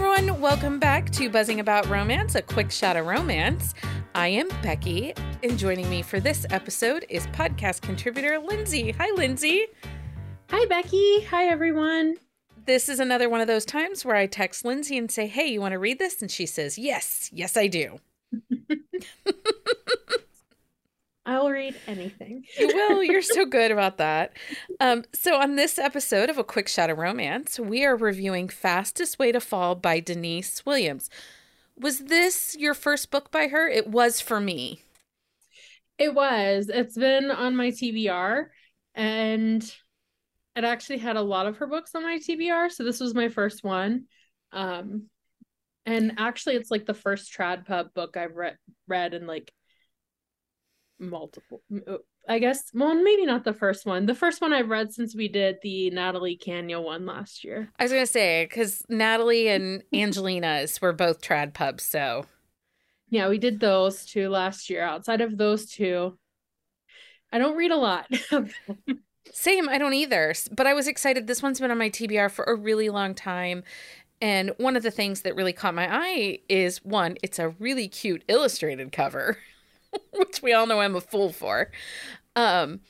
everyone, welcome back to Buzzing About Romance, a quick shot of romance. I am Becky, and joining me for this episode is podcast contributor Lindsay. Hi, Lindsay. Hi, Becky. Hi, everyone. This is another one of those times where I text Lindsay and say, Hey, you want to read this? And she says, Yes, yes, I do. I'll read anything. you will. You're so good about that. Um, so, on this episode of A Quick Shot of Romance, we are reviewing Fastest Way to Fall by Denise Williams. Was this your first book by her? It was for me. It was. It's been on my TBR, and it actually had a lot of her books on my TBR. So, this was my first one. Um, and actually, it's like the first trad pub book I've read read in like multiple uh, I guess well maybe not the first one. The first one I've read since we did the Natalie Kanya one last year. I was gonna say because Natalie and Angelina's were both trad pubs, so yeah, we did those two last year. Outside of those two, I don't read a lot. Same, I don't either. But I was excited. This one's been on my TBR for a really long time. And one of the things that really caught my eye is one, it's a really cute illustrated cover. which we all know I'm a fool for. Um,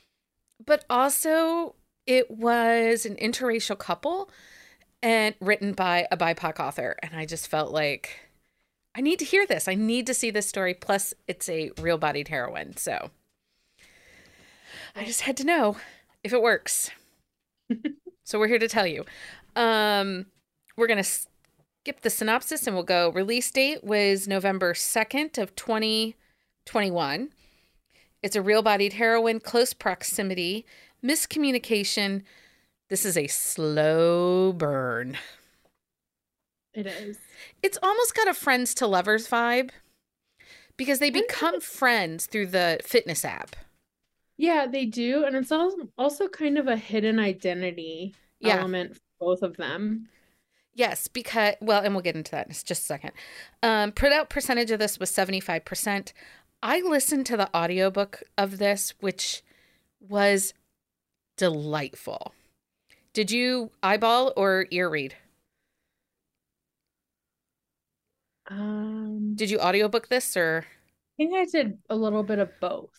but also, it was an interracial couple and written by a BIPOC author. And I just felt like I need to hear this. I need to see this story. Plus, it's a real bodied heroine. So I just had to know if it works. so we're here to tell you. Um, we're going to skip the synopsis and we'll go. Release date was November 2nd of 20- 21. It's a real bodied heroine, close proximity, miscommunication. This is a slow burn. It is. It's almost got a friends to lovers vibe because they become friends through the fitness app. Yeah, they do. And it's also kind of a hidden identity yeah. element for both of them. Yes, because well, and we'll get into that in just a second. Um, put out percentage of this was 75%. I listened to the audiobook of this, which was delightful. Did you eyeball or ear read? Um, did you audiobook this or? I think I did a little bit of both.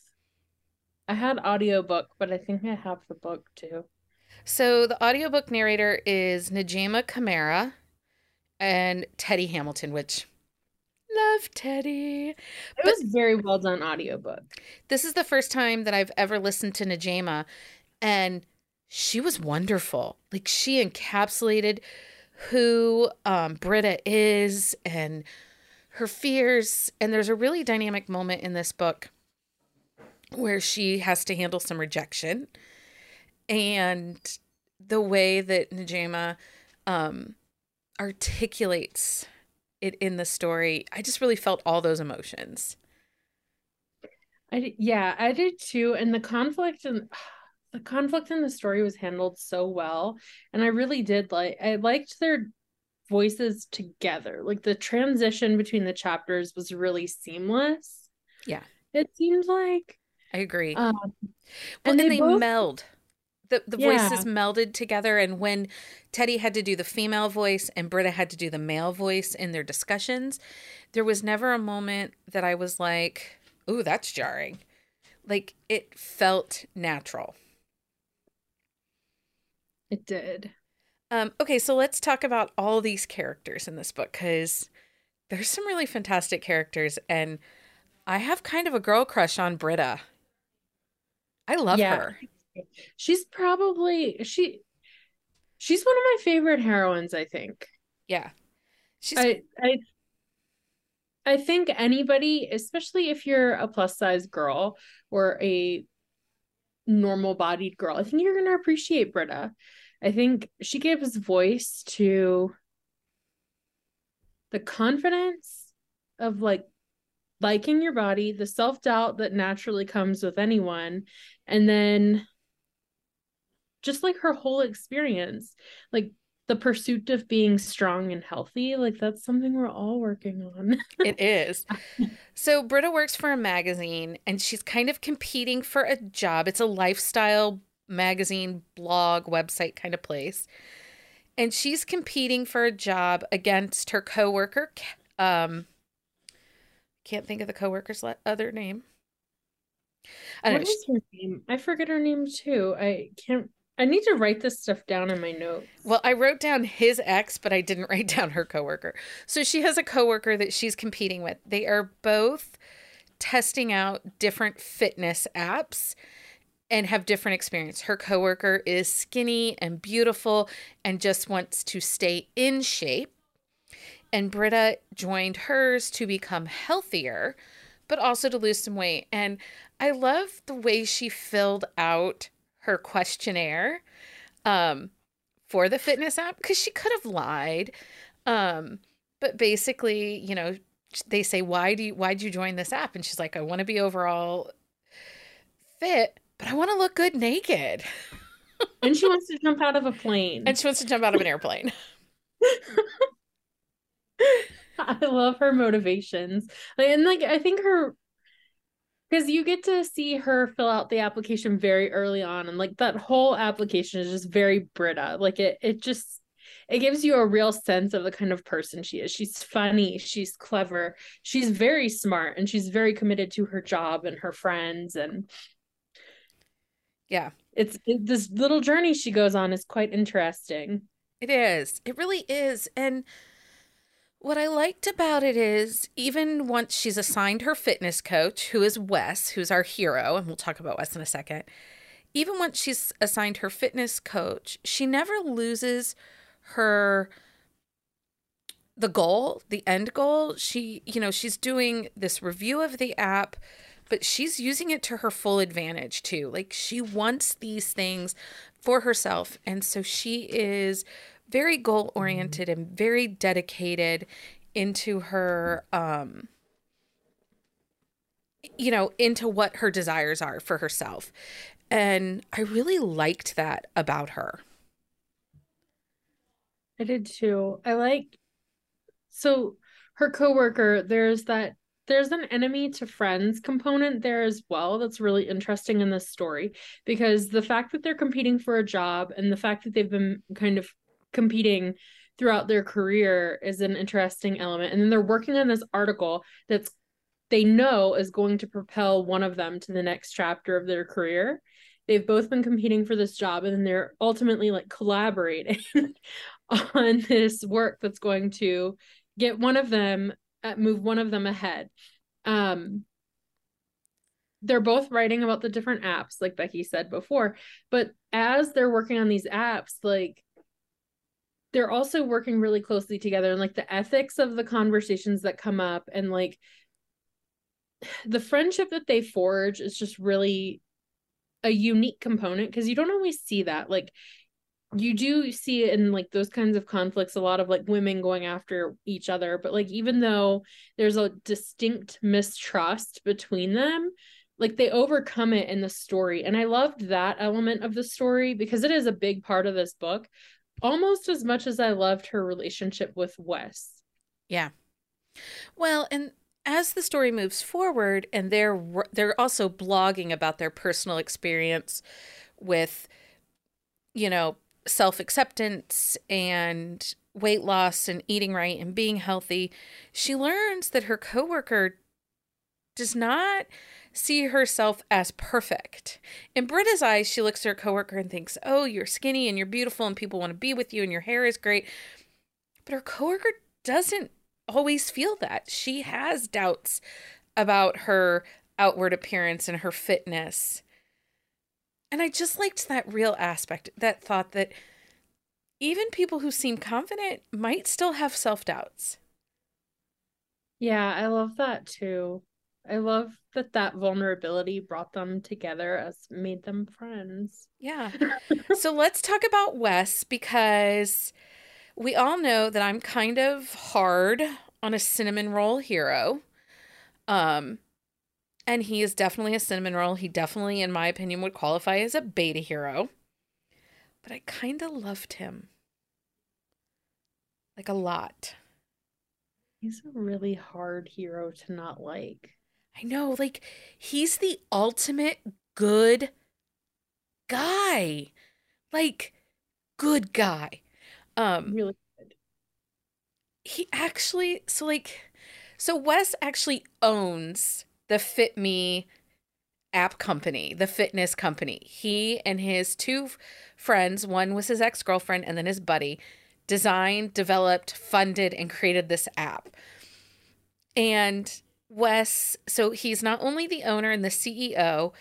I had audiobook, but I think I have the book too. So the audiobook narrator is Najma Kamara and Teddy Hamilton, which love Teddy. It but was very well done audiobook. This is the first time that I've ever listened to Najma and she was wonderful. Like she encapsulated who um, Britta is and her fears. And there's a really dynamic moment in this book where she has to handle some rejection. And the way that Najma um, articulates it in the story, I just really felt all those emotions. I yeah, I did too. And the conflict and the conflict in the story was handled so well, and I really did like. I liked their voices together. Like the transition between the chapters was really seamless. Yeah, it seemed like. I agree. Um, well, and, and they, they both... meld the the yeah. voices melded together and when teddy had to do the female voice and britta had to do the male voice in their discussions there was never a moment that i was like ooh that's jarring. Like it felt natural. It did. Um okay so let's talk about all these characters in this book because there's some really fantastic characters and i have kind of a girl crush on britta. I love yeah. her She's probably she she's one of my favorite heroines, I think. Yeah. She's I I I think anybody, especially if you're a plus size girl or a normal bodied girl, I think you're gonna appreciate Britta. I think she gives voice to the confidence of like liking your body, the self doubt that naturally comes with anyone, and then just like her whole experience like the pursuit of being strong and healthy like that's something we're all working on it is so britta works for a magazine and she's kind of competing for a job it's a lifestyle magazine blog website kind of place and she's competing for a job against her coworker. Um, can't think of the coworker's le- other name. I what know, is her name? I forget her name too. I can't. I need to write this stuff down in my notes. Well, I wrote down his ex, but I didn't write down her coworker. So she has a coworker that she's competing with. They are both testing out different fitness apps and have different experience. Her coworker is skinny and beautiful and just wants to stay in shape. And Britta joined hers to become healthier, but also to lose some weight. And I love the way she filled out her questionnaire um, for the fitness app because she could have lied. Um, but basically, you know, they say, "Why do you why did you join this app?" And she's like, "I want to be overall fit, but I want to look good naked." and she wants to jump out of a plane. And she wants to jump out of an airplane. I love her motivations. And like I think her because you get to see her fill out the application very early on and like that whole application is just very Britta. Like it it just it gives you a real sense of the kind of person she is. She's funny, she's clever, she's very smart, and she's very committed to her job and her friends and yeah. It's it, this little journey she goes on is quite interesting. It is. It really is. And what I liked about it is, even once she's assigned her fitness coach, who is Wes, who's our hero, and we'll talk about Wes in a second, even once she's assigned her fitness coach, she never loses her the goal, the end goal. She, you know, she's doing this review of the app, but she's using it to her full advantage too. Like she wants these things for herself. And so she is very goal oriented and very dedicated into her um you know into what her desires are for herself. And i really liked that about her. I did too. I like so her coworker there's that there's an enemy to friends component there as well that's really interesting in this story because the fact that they're competing for a job and the fact that they've been kind of competing throughout their career is an interesting element. And then they're working on this article that's they know is going to propel one of them to the next chapter of their career. They've both been competing for this job and they're ultimately like collaborating on this work that's going to get one of them uh, move one of them ahead. Um they're both writing about the different apps like Becky said before, but as they're working on these apps like they're also working really closely together and like the ethics of the conversations that come up and like the friendship that they forge is just really a unique component because you don't always see that like you do see it in like those kinds of conflicts a lot of like women going after each other but like even though there's a distinct mistrust between them like they overcome it in the story and i loved that element of the story because it is a big part of this book almost as much as I loved her relationship with Wes. Yeah. Well, and as the story moves forward and they're they're also blogging about their personal experience with you know, self-acceptance and weight loss and eating right and being healthy, she learns that her coworker does not see herself as perfect. In Britta's eyes, she looks at her coworker and thinks, Oh, you're skinny and you're beautiful and people want to be with you and your hair is great. But her coworker doesn't always feel that. She has doubts about her outward appearance and her fitness. And I just liked that real aspect, that thought that even people who seem confident might still have self doubts. Yeah, I love that too. I love that that vulnerability brought them together as made them friends. Yeah. so let's talk about Wes because we all know that I'm kind of hard on a cinnamon roll hero. Um and he is definitely a cinnamon roll. He definitely in my opinion would qualify as a beta hero. But I kind of loved him. Like a lot. He's a really hard hero to not like. I know, like he's the ultimate good guy. Like good guy. Um Really good. he actually so like so Wes actually owns the Fit Me app company, the fitness company. He and his two friends, one was his ex-girlfriend and then his buddy, designed, developed, funded and created this app. And Wes, so he's not only the owner and the CEO,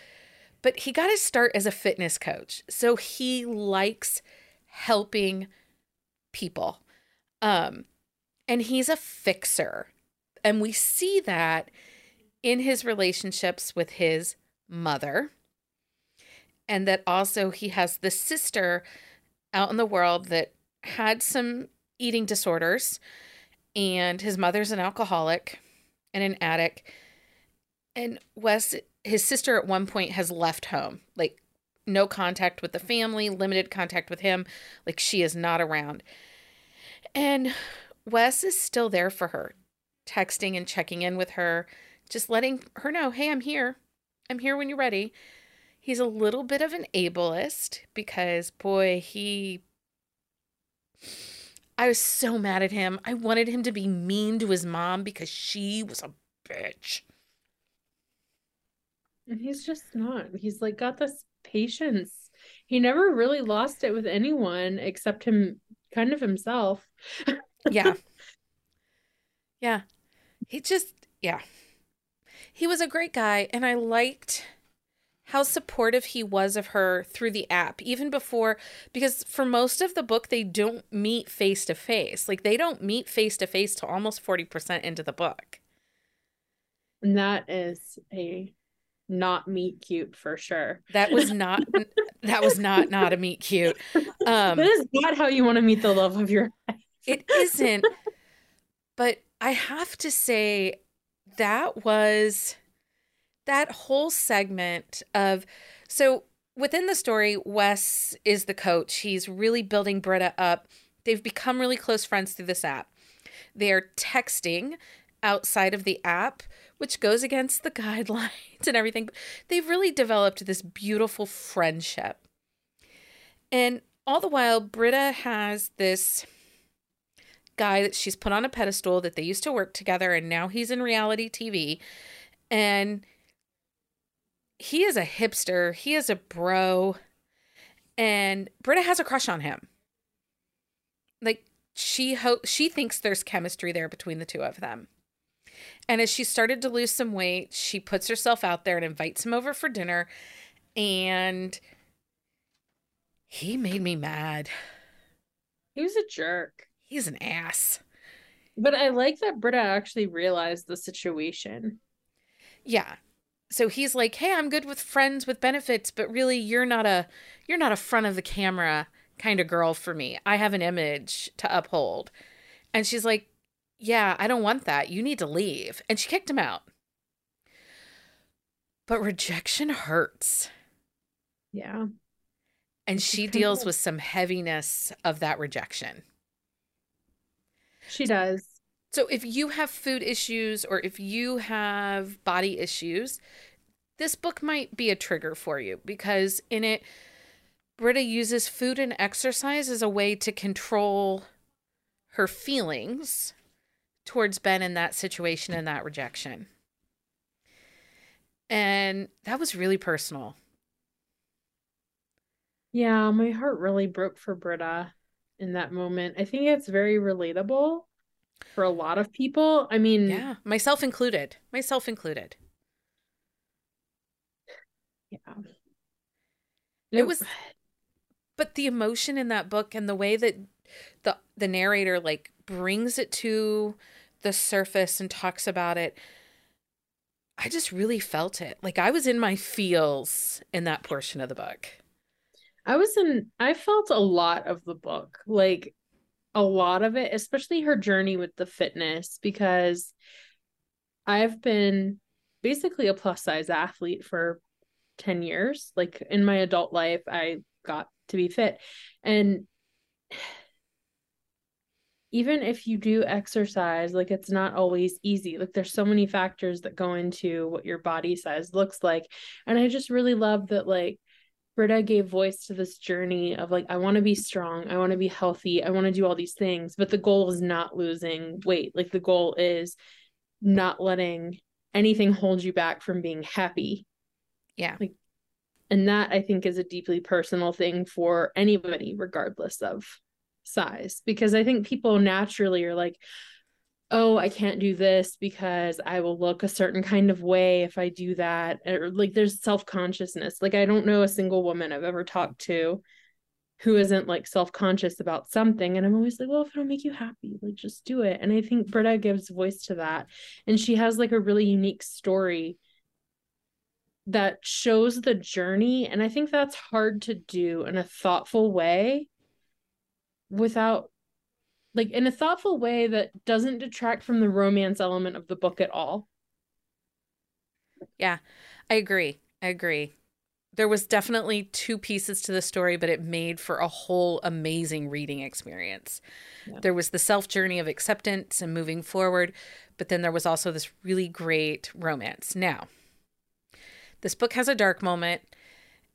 but he got his start as a fitness coach. So he likes helping people. Um and he's a fixer. And we see that in his relationships with his mother. And that also he has the sister out in the world that had some eating disorders. And his mother's an alcoholic and an attic. And Wes, his sister at one point has left home, like no contact with the family, limited contact with him, like she is not around. And Wes is still there for her, texting and checking in with her, just letting her know, hey, I'm here. I'm here when you're ready. He's a little bit of an ableist because, boy, he. I was so mad at him. I wanted him to be mean to his mom because she was a bitch. And he's just not. He's like got this patience. He never really lost it with anyone except him kind of himself. Yeah. yeah. He just, yeah. He was a great guy, and I liked how supportive he was of her through the app, even before, because for most of the book, they don't meet face to face. Like, they don't meet face to face till almost 40% into the book. And that is a not meet cute for sure. That was not, that was not, not a meet cute. Um, that is not how you want to meet the love of your life. It isn't. but I have to say that was that whole segment of so within the story, Wes is the coach. He's really building Britta up. They've become really close friends through this app. They're texting outside of the app, which goes against the guidelines and everything. They've really developed this beautiful friendship. And all the while, Britta has this guy that she's put on a pedestal that they used to work together and now he's in reality TV and he is a hipster, he is a bro and Britta has a crush on him. Like she ho- she thinks there's chemistry there between the two of them. And as she started to lose some weight, she puts herself out there and invites him over for dinner and he made me mad. He was a jerk. He's an ass. But I like that Britta actually realized the situation. Yeah. So he's like, "Hey, I'm good with friends with benefits, but really you're not a you're not a front of the camera kind of girl for me. I have an image to uphold." And she's like, "Yeah, I don't want that. You need to leave." And she kicked him out. But rejection hurts. Yeah. And she deals with some heaviness of that rejection. She does. So if you have food issues or if you have body issues, this book might be a trigger for you because in it, Britta uses food and exercise as a way to control her feelings towards Ben in that situation and that rejection. And that was really personal. Yeah, my heart really broke for Britta in that moment. I think it's very relatable for a lot of people. I mean, Yeah, myself included. Myself included. yeah. It was but the emotion in that book and the way that the the narrator like brings it to the surface and talks about it I just really felt it. Like I was in my feels in that portion of the book. I was in I felt a lot of the book. Like a lot of it, especially her journey with the fitness because I've been basically a plus size athlete for 10 years. Like in my adult life, I got to be fit. And even if you do exercise, like it's not always easy. Like there's so many factors that go into what your body size looks like. And I just really love that, like, Britta gave voice to this journey of like, I want to be strong, I want to be healthy, I want to do all these things, but the goal is not losing weight. Like the goal is not letting anything hold you back from being happy. Yeah. Like and that I think is a deeply personal thing for anybody, regardless of size. Because I think people naturally are like, oh, I can't do this because I will look a certain kind of way if I do that. Or like there's self consciousness. Like I don't know a single woman I've ever talked to who isn't like self conscious about something. And I'm always like, well, if it'll make you happy, like just do it. And I think Britta gives voice to that. And she has like a really unique story that shows the journey and i think that's hard to do in a thoughtful way without like in a thoughtful way that doesn't detract from the romance element of the book at all yeah i agree i agree there was definitely two pieces to the story but it made for a whole amazing reading experience yeah. there was the self journey of acceptance and moving forward but then there was also this really great romance now this book has a dark moment,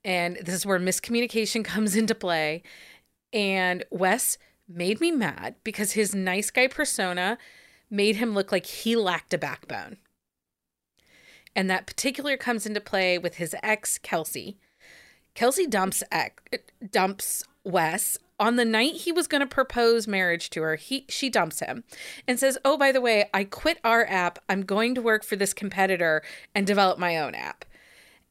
and this is where miscommunication comes into play. And Wes made me mad because his nice guy persona made him look like he lacked a backbone. And that particular comes into play with his ex, Kelsey. Kelsey dumps ex, dumps Wes on the night he was going to propose marriage to her. He she dumps him and says, "Oh, by the way, I quit our app. I'm going to work for this competitor and develop my own app."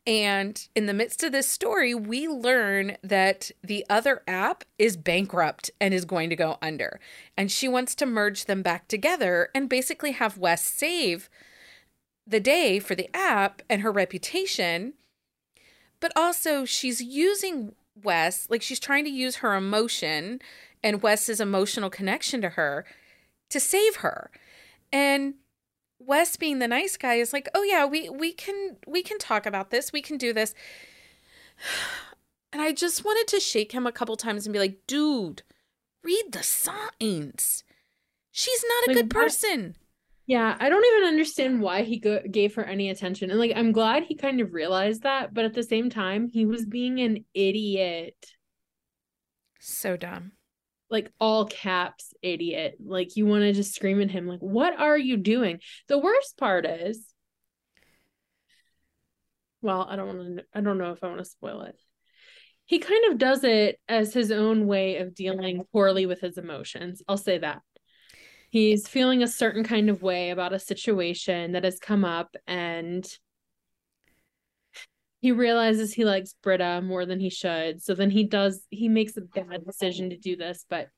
And in the midst of this story, we learn that the other app is bankrupt and is going to go under. And she wants to merge them back together and basically have Wes save the day for the app and her reputation. But also, she's using Wes, like she's trying to use her emotion and Wes's emotional connection to her to save her. And Wes being the nice guy is like, "Oh yeah, we we can we can talk about this. We can do this." And I just wanted to shake him a couple times and be like, "Dude, read the signs. She's not a like, good person." Yeah, I don't even understand why he go- gave her any attention. And like I'm glad he kind of realized that, but at the same time, he was being an idiot. So dumb like all caps idiot. Like you want to just scream at him like what are you doing? The worst part is well i don't want to i don't know if i want to spoil it. He kind of does it as his own way of dealing poorly with his emotions. I'll say that. He's feeling a certain kind of way about a situation that has come up and he realizes he likes Britta more than he should. So then he does he makes a bad decision to do this, but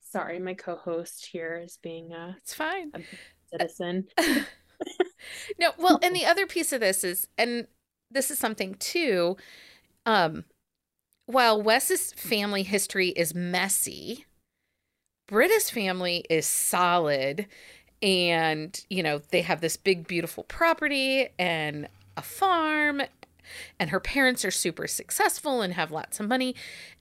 sorry, my co-host here is being a It's fine. A citizen. no, well, and the other piece of this is and this is something too um while Wes's family history is messy, Britta's family is solid and you know they have this big beautiful property and a farm and her parents are super successful and have lots of money.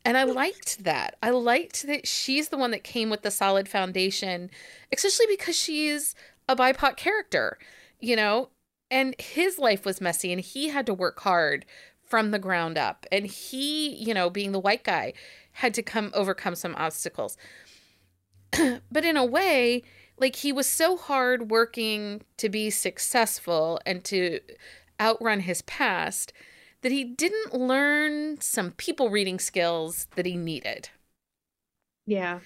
And I liked that. I liked that she's the one that came with the solid foundation, especially because she's a BIPOC character, you know? And his life was messy and he had to work hard from the ground up. And he, you know, being the white guy, had to come overcome some obstacles. but in a way, like he was so hard working to be successful and to outrun his past that he didn't learn some people reading skills that he needed. Yeah.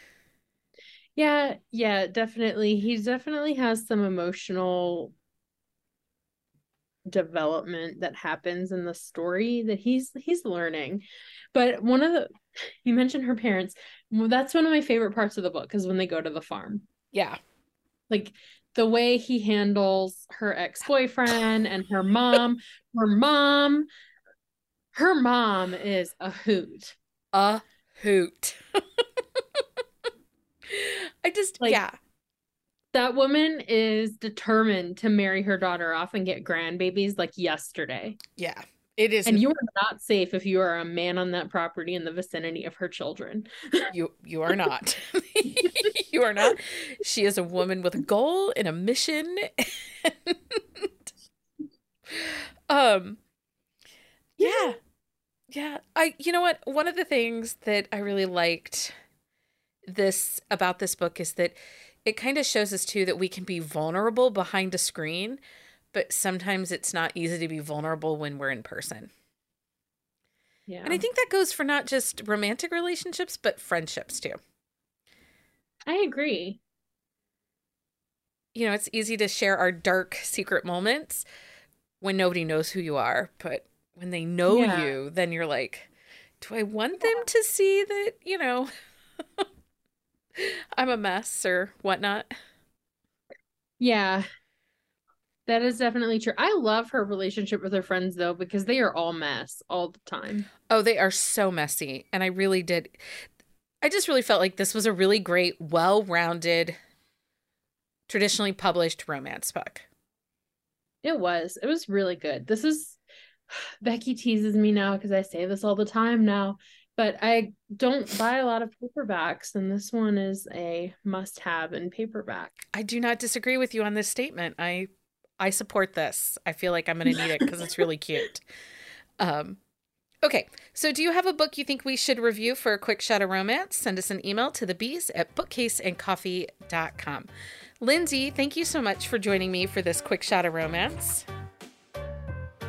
Yeah, yeah, definitely. He definitely has some emotional development that happens in the story that he's he's learning. But one of the you mentioned her parents. That's one of my favorite parts of the book is when they go to the farm. Yeah. Like the way he handles her ex-boyfriend and her mom her mom her mom is a hoot. A hoot. I just like, yeah. that woman is determined to marry her daughter off and get grandbabies like yesterday. Yeah it is and you are not safe if you are a man on that property in the vicinity of her children. You you are not. You are not. She is a woman with a goal and a mission. And, um yeah. Yeah. I you know what? One of the things that I really liked this about this book is that it kind of shows us too that we can be vulnerable behind a screen, but sometimes it's not easy to be vulnerable when we're in person. Yeah. And I think that goes for not just romantic relationships, but friendships too. I agree. You know, it's easy to share our dark secret moments when nobody knows who you are, but when they know Yeah. you, then you're like, do I want them to see that, you know, I'm a mess or whatnot? Yeah. That is definitely true. I love her relationship with her friends though, because they are all mess all the time. Oh, they are so messy. And I really did. I just really felt like this was a really great, well rounded, traditionally published romance book. It was. It was really good. This is Becky teases me now because I say this all the time now, but I don't buy a lot of paperbacks, and this one is a must have in paperback. I do not disagree with you on this statement. I I support this. I feel like I'm going to need it because it's really cute. Um, okay, so do you have a book you think we should review for a quick shot of romance? Send us an email to the bees at bookcaseandcoffee.com. Lindsay, thank you so much for joining me for this quick shot of romance.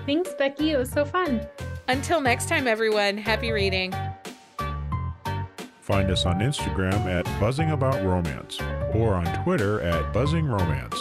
Thanks, Becky. It was so fun. Until next time, everyone, happy reading. Find us on Instagram at Buzzing About Romance or on Twitter at Buzzing Romance.